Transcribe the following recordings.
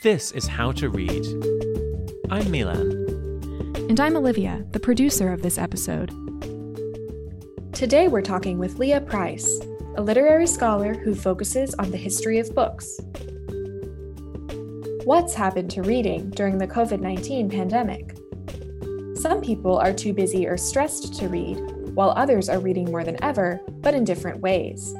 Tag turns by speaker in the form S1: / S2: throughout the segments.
S1: This is How to Read. I'm Milan.
S2: And I'm Olivia, the producer of this episode. Today we're talking with Leah Price, a literary scholar who focuses on the history of books. What's happened to reading during the COVID 19 pandemic? Some people are too busy or stressed to read, while others are reading more than ever, but in different ways.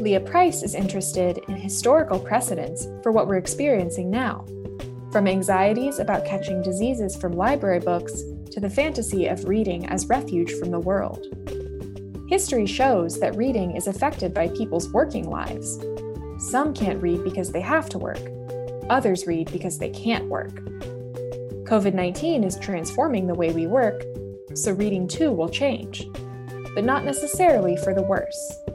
S2: Leah Price is interested in historical precedents for what we're experiencing now, from anxieties about catching diseases from library books to the fantasy of reading as refuge from the world. History shows that reading is affected by people's working lives. Some can't read because they have to work, others read because they can't work. COVID 19 is transforming the way we work, so reading too will change, but not necessarily for the worse.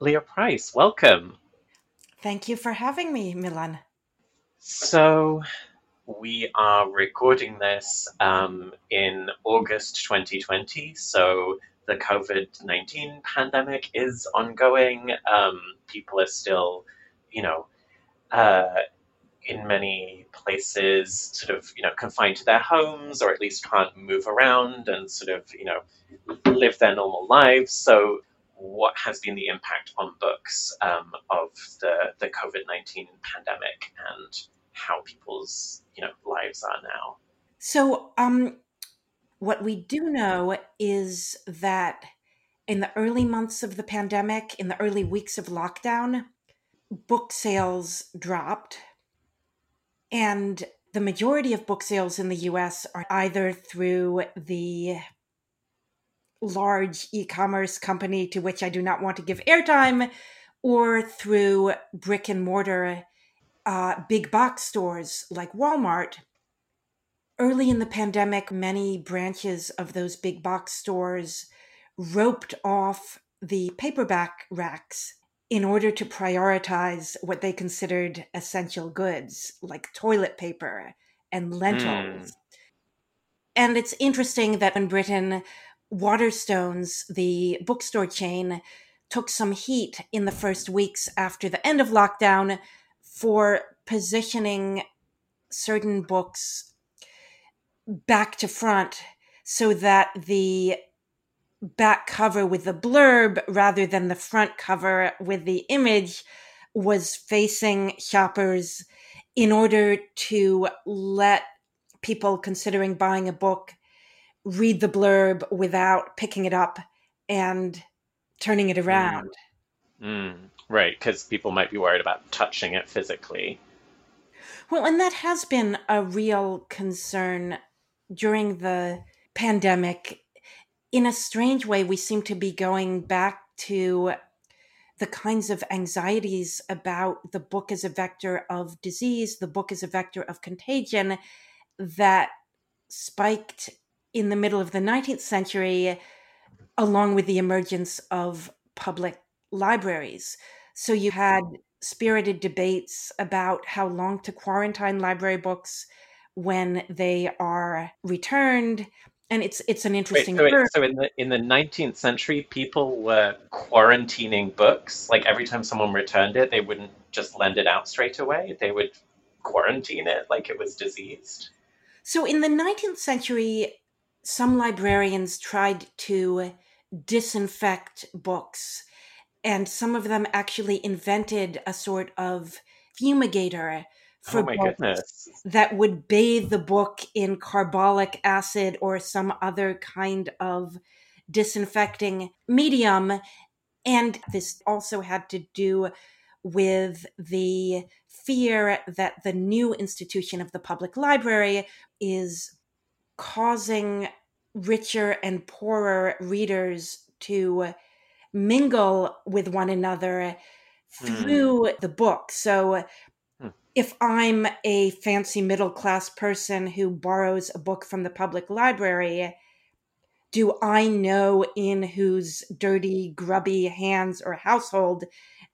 S1: Leah Price, welcome.
S3: Thank you for having me, Milan.
S1: So, we are recording this um, in August 2020. So, the COVID 19 pandemic is ongoing. Um, people are still, you know, uh, in many places sort of, you know, confined to their homes or at least can't move around and sort of, you know, live their normal lives. So, what has been the impact on books um, of the, the COVID 19 pandemic and how people's you know lives are now?
S3: So, um, what we do know is that in the early months of the pandemic, in the early weeks of lockdown, book sales dropped. And the majority of book sales in the US are either through the large e commerce company to which I do not want to give airtime, or through brick and mortar uh, big box stores like Walmart. Early in the pandemic, many branches of those big box stores roped off the paperback racks in order to prioritize what they considered essential goods like toilet paper and lentils. Mm. And it's interesting that in Britain, Waterstones, the bookstore chain, took some heat in the first weeks after the end of lockdown for positioning certain books back to front so that the back cover with the blurb rather than the front cover with the image was facing shoppers in order to let people considering buying a book read the blurb without picking it up and turning it mm. around.
S1: Mm. Mm. Right, because people might be worried about touching it physically.
S3: Well, and that has been a real concern during the pandemic. In a strange way, we seem to be going back to the kinds of anxieties about the book as a vector of disease, the book as a vector of contagion that spiked in the middle of the 19th century, along with the emergence of public libraries. So you had spirited debates about how long to quarantine library books when they are returned and it's it's an interesting
S1: wait, so, wait, so in the in the 19th century people were quarantining books. Like every time someone returned it they wouldn't just lend it out straight away. They would quarantine it like it was diseased.
S3: So in the 19th century some librarians tried to disinfect books, and some of them actually invented a sort of fumigator oh for
S1: oh my goodness.
S3: that would bathe the book in carbolic acid or some other kind of disinfecting medium. And this also had to do with the fear that the new institution of the public library is causing richer and poorer readers to mingle with one another through mm. the book. So mm. if I'm a fancy middle class person who borrows a book from the public library, do I know in whose dirty, grubby hands or household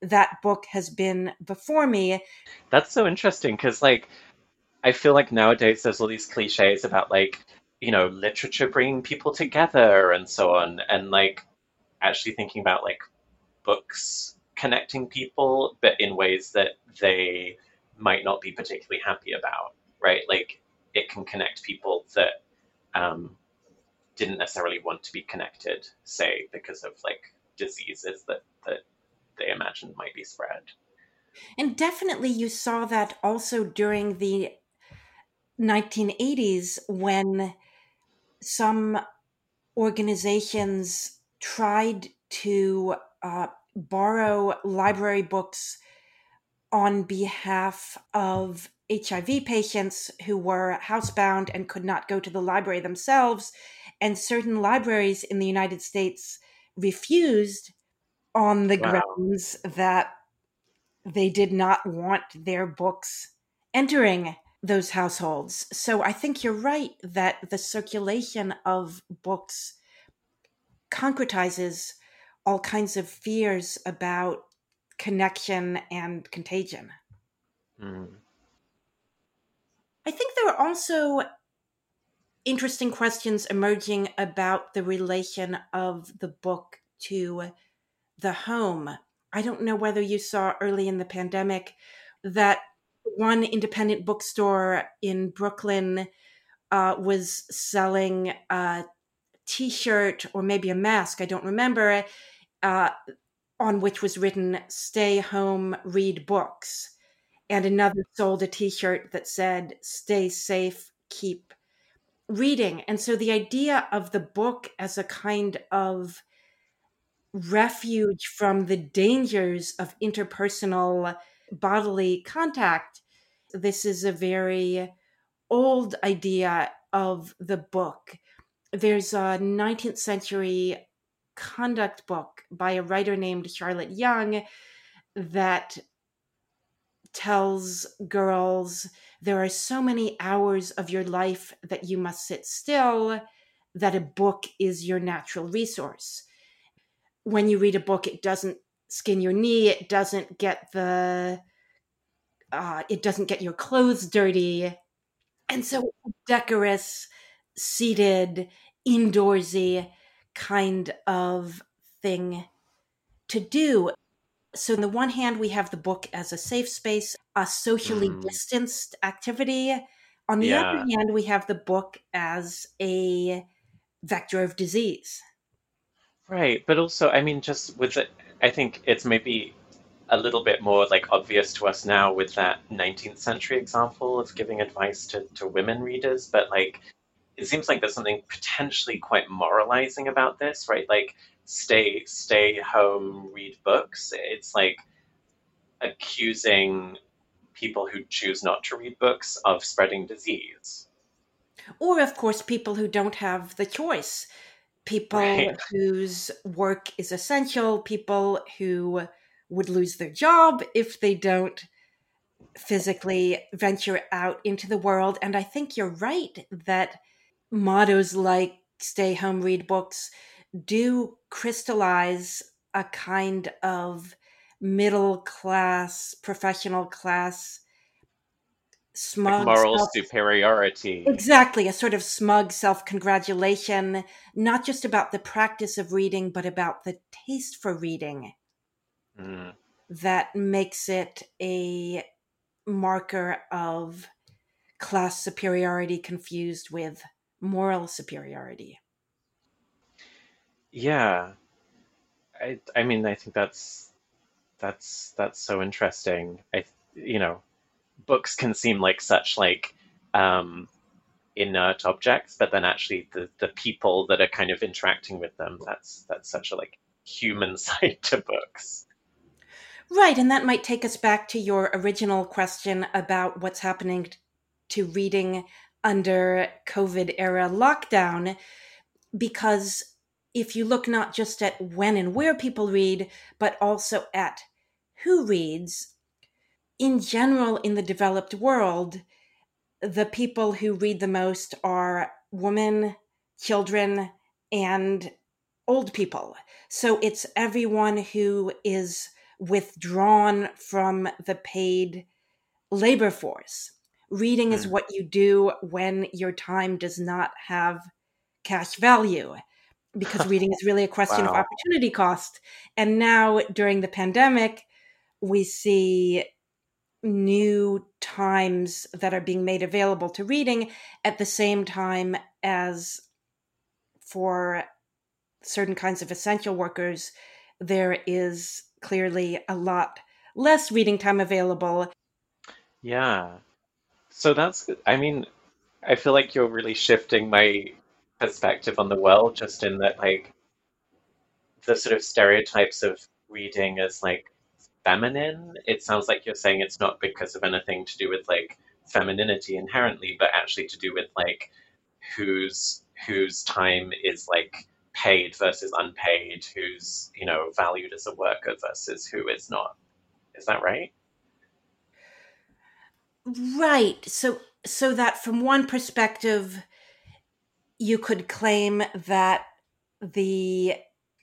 S3: that book has been before me?
S1: That's so interesting because, like, I feel like nowadays there's all these cliches about like you know literature bringing people together and so on and like actually thinking about like books connecting people, but in ways that they might not be particularly happy about, right? Like it can connect people that um, didn't necessarily want to be connected, say, because of like diseases that, that they imagined might be spread.
S3: And definitely you saw that also during the 1980s when some organizations tried to uh, borrow library books on behalf of HIV patients who were housebound and could not go to the library themselves. And certain libraries in the United States refused on the wow. grounds that they did not want their books entering those households. So I think you're right that the circulation of books concretizes all kinds of fears about connection and contagion. Mm. I think there are also interesting questions emerging about the relation of the book to the home. I don't know whether you saw early in the pandemic that one independent bookstore in Brooklyn uh, was selling a t shirt or maybe a mask, I don't remember, uh, on which was written, Stay home, read books. And another sold a t shirt that said, Stay safe, keep reading. And so the idea of the book as a kind of refuge from the dangers of interpersonal bodily contact. This is a very old idea of the book. There's a 19th century conduct book by a writer named Charlotte Yonge that tells girls there are so many hours of your life that you must sit still that a book is your natural resource when you read a book, it doesn't skin your knee, it doesn't get the uh, it doesn't get your clothes dirty. And so decorous, seated, indoorsy kind of thing to do. So, on the one hand, we have the book as a safe space, a socially mm. distanced activity. On the yeah. other hand, we have the book as a vector of disease.
S1: Right, but also, I mean, just with it, I think it's maybe a little bit more like obvious to us now with that 19th century example of giving advice to, to women readers, but like it seems like there's something potentially quite moralizing about this, right? Like stay stay home, read books. It's like accusing people who choose not to read books of spreading disease.
S3: Or of course people who don't have the choice people right. whose work is essential, people who would lose their job if they don't physically venture out into the world. And I think you're right that mottos like stay home, read books do crystallize a kind of middle class, professional class
S1: smug like moral self- superiority.
S3: Exactly, a sort of smug self congratulation, not just about the practice of reading, but about the taste for reading. Mm. That makes it a marker of class superiority confused with moral superiority.
S1: Yeah. I I mean I think that's that's that's so interesting. I you know, books can seem like such like um, inert objects, but then actually the the people that are kind of interacting with them that's that's such a like human side to books.
S3: Right, and that might take us back to your original question about what's happening to reading under COVID era lockdown, because if you look not just at when and where people read, but also at who reads, in general, in the developed world, the people who read the most are women, children, and old people. So it's everyone who is withdrawn from the paid labor force. Reading is hmm. what you do when your time does not have cash value. because reading is really a question
S1: wow.
S3: of opportunity cost. And now during the pandemic, we see new times that are being made available to reading at the same time as for certain kinds of essential workers, there is clearly a lot less reading time available.
S1: Yeah. So that's, I mean, I feel like you're really shifting my perspective on the world, just in that, like, the sort of stereotypes of reading as like feminine. It sounds like you're saying it's not because of anything to do with like femininity inherently, but actually to do with like whose whose time is like paid versus unpaid, who's you know valued as a worker versus who is not. Is that right?
S3: Right. So so that from one perspective, you could claim that the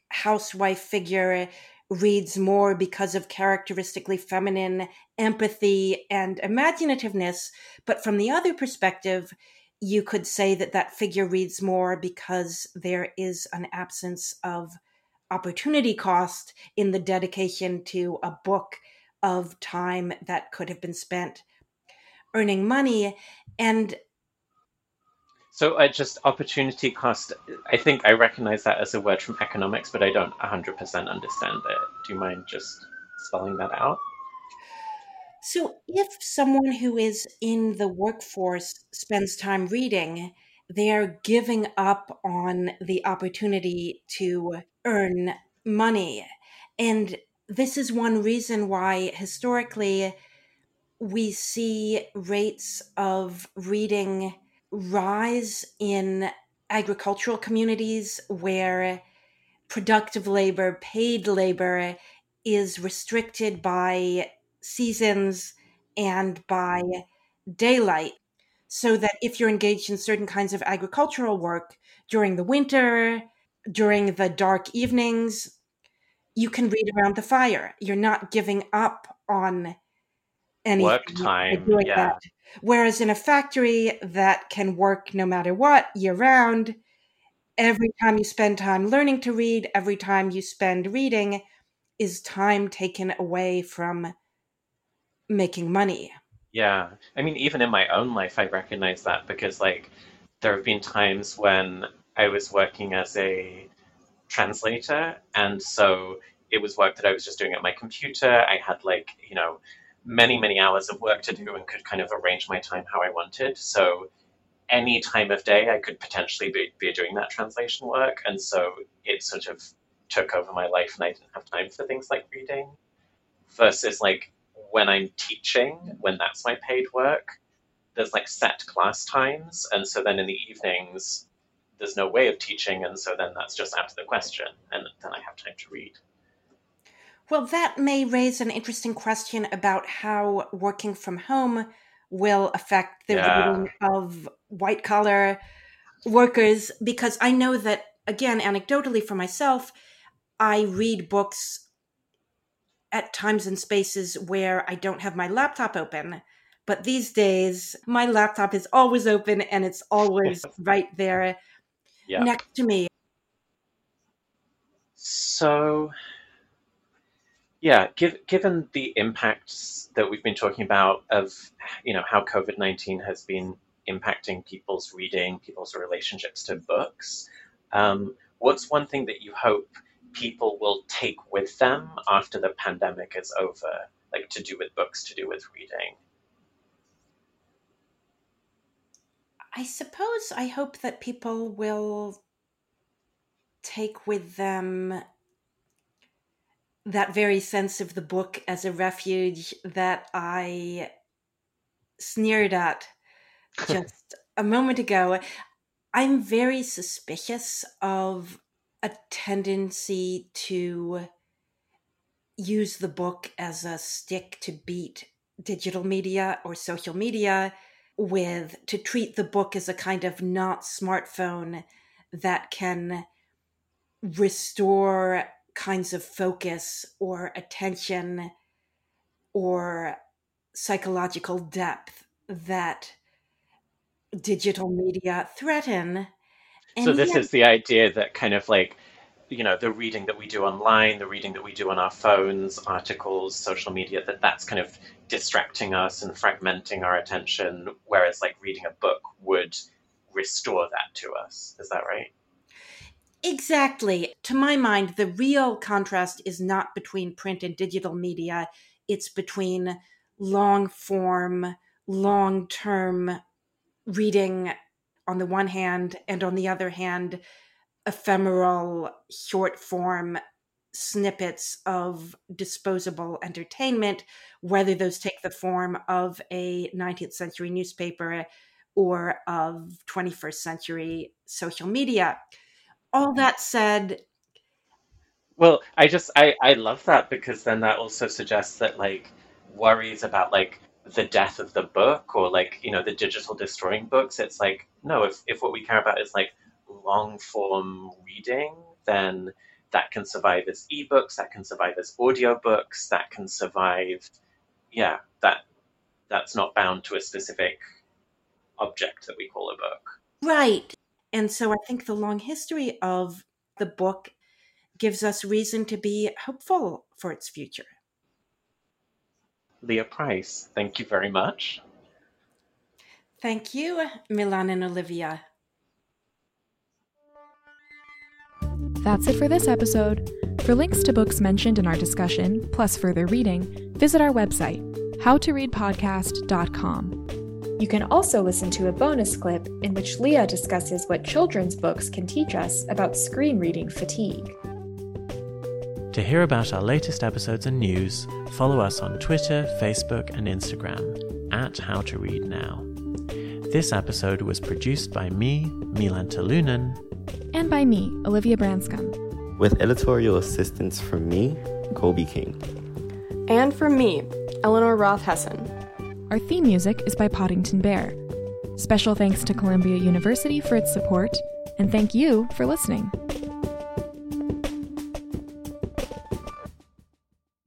S3: housewife figure reads more because of characteristically feminine empathy and imaginativeness. But from the other perspective, you could say that that figure reads more because there is an absence of opportunity cost in the dedication to a book of time that could have been spent earning money. And
S1: so uh, just opportunity cost, I think I recognize that as a word from economics, but I don't 100% understand it. Do you mind just spelling that out?
S3: So, if someone who is in the workforce spends time reading, they are giving up on the opportunity to earn money. And this is one reason why historically we see rates of reading rise in agricultural communities where productive labor, paid labor, is restricted by seasons and by daylight. So that if you're engaged in certain kinds of agricultural work during the winter, during the dark evenings, you can read around the fire. You're not giving up on any
S1: work time. Doing yeah. that.
S3: Whereas in a factory that can work no matter what year round, every time you spend time learning to read, every time you spend reading is time taken away from making money.
S1: Yeah. I mean, even in my own life, I recognize that because, like, there have been times when I was working as a translator, and so it was work that I was just doing at my computer. I had, like, you know, many, many hours of work to do and could kind of arrange my time how I wanted. So, any time of day, I could potentially be, be doing that translation work. And so it sort of took over my life, and I didn't have time for things like reading. Versus, like, when I'm teaching, when that's my paid work, there's like set class times, and so then in the evenings, there's no way of teaching, and so then that's just out of the question, and then I have time to read.
S3: Well, that may raise an interesting question about how working from home will affect the yeah. reading of white collar workers, because I know that, again, anecdotally for myself, I read books at times and spaces where I don't have my laptop open. But these days, my laptop is always open and it's always right there yeah. next to me.
S1: So, yeah, give, given the impacts that we've been talking about of, you know, how COVID nineteen has been impacting people's reading, people's relationships to books, um, what's one thing that you hope people will take with them after the pandemic is over, like to do with books, to do with reading?
S3: I suppose I hope that people will take with them that very sense of the book as a refuge that I sneered at just a moment ago. I'm very suspicious of a tendency to use the book as a stick to beat digital media or social media with to treat the book as a kind of not smartphone that can restore kinds of focus or attention or psychological depth that digital media threaten.
S1: And so this is the idea that kind of like you know the reading that we do online the reading that we do on our phones articles social media that that's kind of distracting us and fragmenting our attention whereas like reading a book would restore that to us. Is that right
S3: exactly to my mind the real contrast is not between print and digital media it's between long form long term reading on the one hand and on the other hand ephemeral short form snippets of disposable entertainment, whether those take the form of a 19th century newspaper or of 21st century social media. All that said,
S1: well, I just I I love that because then that also suggests that like worries about like the death of the book or like you know the digital destroying books it's like no if if what we care about is like long form reading, then that can survive as ebooks, that can survive as audiobooks, that can survive, yeah, that that's not bound to a specific object that we call a book.
S3: Right. And so I think the long history of the book gives us reason to be hopeful for its future.
S1: Leah Price, thank you very much.
S3: Thank you, Milan and Olivia.
S2: That's it for this episode. For links to books mentioned in our discussion, plus further reading, visit our website, howtoreadpodcast.com. You can also listen to a bonus clip in which Leah discusses what children's books can teach us about screen reading fatigue.
S4: To hear about our latest episodes and news, follow us on Twitter, Facebook, and Instagram at How to Read Now. This episode was produced by me, Milan Terlunen,
S2: and by me, Olivia Branscombe.
S5: With editorial assistance from me, Colby King.
S6: And from me, Eleanor Roth Hessen.
S2: Our theme music is by Poddington Bear. Special thanks to Columbia University for its support, and thank you for listening.